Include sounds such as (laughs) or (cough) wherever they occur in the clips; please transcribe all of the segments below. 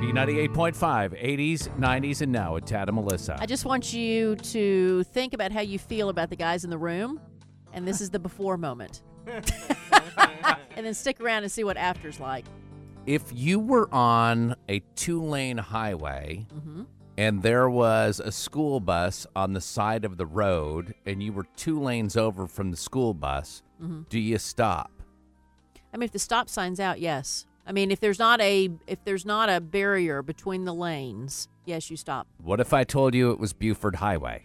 B98.5, 80s, 90s, and now with Tad and Melissa. I just want you to think about how you feel about the guys in the room, and this is the before moment. (laughs) and then stick around and see what after's like. if you were on a two lane highway hmm and there was a school bus on the side of the road and you were two lanes over from the school bus, hmm do you stop? I mean, if the stop sign's out, yes. I mean, if there's not a if there's not a barrier between the lanes, yes, you stop. What if I told you it was Buford Highway?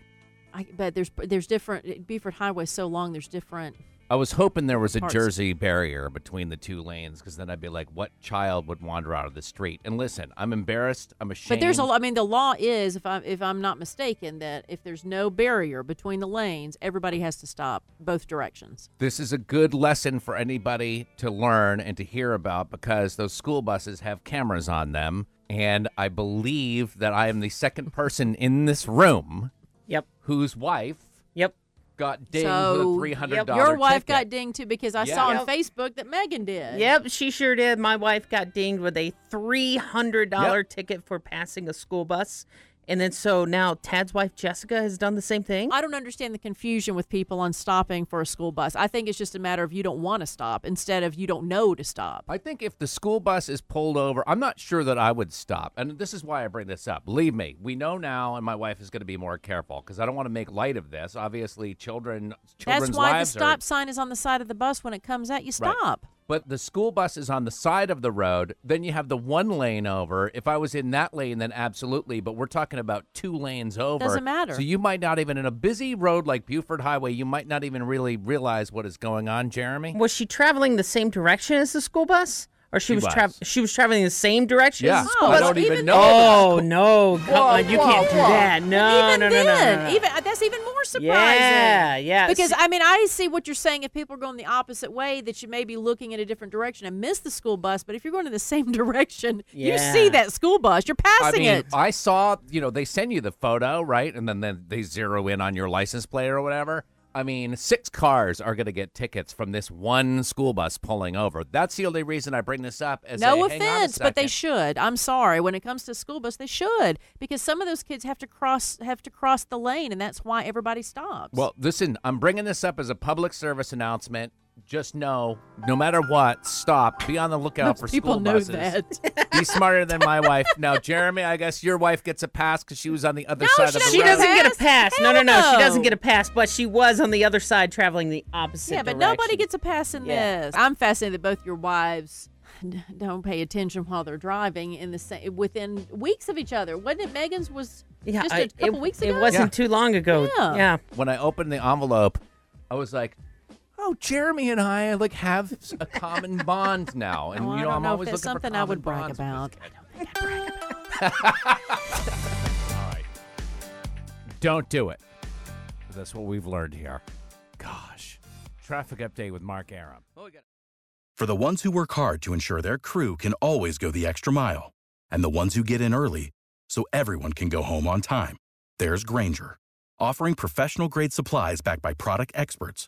I but there's there's different Buford Highway so long. There's different. I was hoping there was a Parts. Jersey barrier between the two lanes because then I'd be like, what child would wander out of the street? And listen, I'm embarrassed. I'm ashamed. But there's a. I mean, the law is, if I'm if I'm not mistaken, that if there's no barrier between the lanes, everybody has to stop both directions. This is a good lesson for anybody to learn and to hear about because those school buses have cameras on them. And I believe that I am the second person in this room Yep. whose wife Yep. Got dinged so with a $300 yep, your wife ticket. got dinged too because I Yeah. saw on Facebook that Megan did. Yep, she sure did. My wife got dinged with a three hundred dollar ticket for passing a school bus, and then so now Tad's wife Jessica has done the same thing. I don't understand the confusion with people on stopping for a school bus. I think it's just a matter of you don't want to stop instead of you don't know to stop. I think if the school bus is pulled over, I'm not sure that I would stop. And this is why I bring this up. Believe me, we know now, and my wife is going to be more careful because I don't want to make light of this. Obviously, children, children's That's why the lives stop are. sign is on the side of the bus when it comes out. You Right. stop. But the school bus is on the side of the road. Then you have the one lane over. If I was in that lane, then absolutely. But we're talking about two lanes over. Doesn't matter. So you might not even, in a busy road like Buford Highway, you might not even really realize what is going on, Jeremy. Was she traveling the same direction as the school bus, or she, She was, was. tra- she was traveling the same direction Yeah, as the Oh, school I bus? don't even even know. Oh no! Come Whoa, on, you whoa, can't do that. No, even no, no, then, no, no, no. even that's even more surprising. Yeah, yeah. Because See- I mean, I see what you're saying. If people are going the opposite way, that you may be looking in a different direction and miss the school bus. But if you're going in the same (laughs) direction, you see that school bus. You're I passing mean, it. I saw, you know, they send you the photo, right? And then, then they zero in on your license plate or whatever. I mean, six cars are going to get tickets from this one school bus pulling over. That's the only reason I bring this up. As no a, offense, but they should. I'm sorry. When it comes to school bus, they should because some of those kids have to cross have to cross the lane, and that's why everybody stops. Well, listen, I'm bringing this up as a public service announcement. Just know, no matter what, stop. Be on the lookout Most for people school know buses. that. Be (laughs) smarter than my wife. Now, Jeremy, I guess your wife gets a pass because she was on the other No, side she of the She road. doesn't doesn't get a pass? pass. No, no, Hell no. She doesn't get a pass, but she was on the other side traveling the opposite yeah, but direction. nobody gets a pass in Yeah. this. I'm fascinated that both your wives (laughs) don't pay attention while they're driving in the same within weeks of each other. Wasn't it Megan's was Yeah, just I- a couple it, weeks ago? It wasn't Yeah. too long ago. Yeah. yeah. when I opened the envelope, I was like, "Oh, Jeremy and I like have a common bond now." And Oh, you know, don't I'm know if always that's looking something for I would common brag bonds. about. (laughs) All right, don't do it. That's what we've learned here. Gosh, traffic update with Mark Arum. For the ones who work hard to ensure their crew can always go the extra mile, and the ones who get in early so everyone can go home on time, there's Grainger, offering professional grade supplies backed by product experts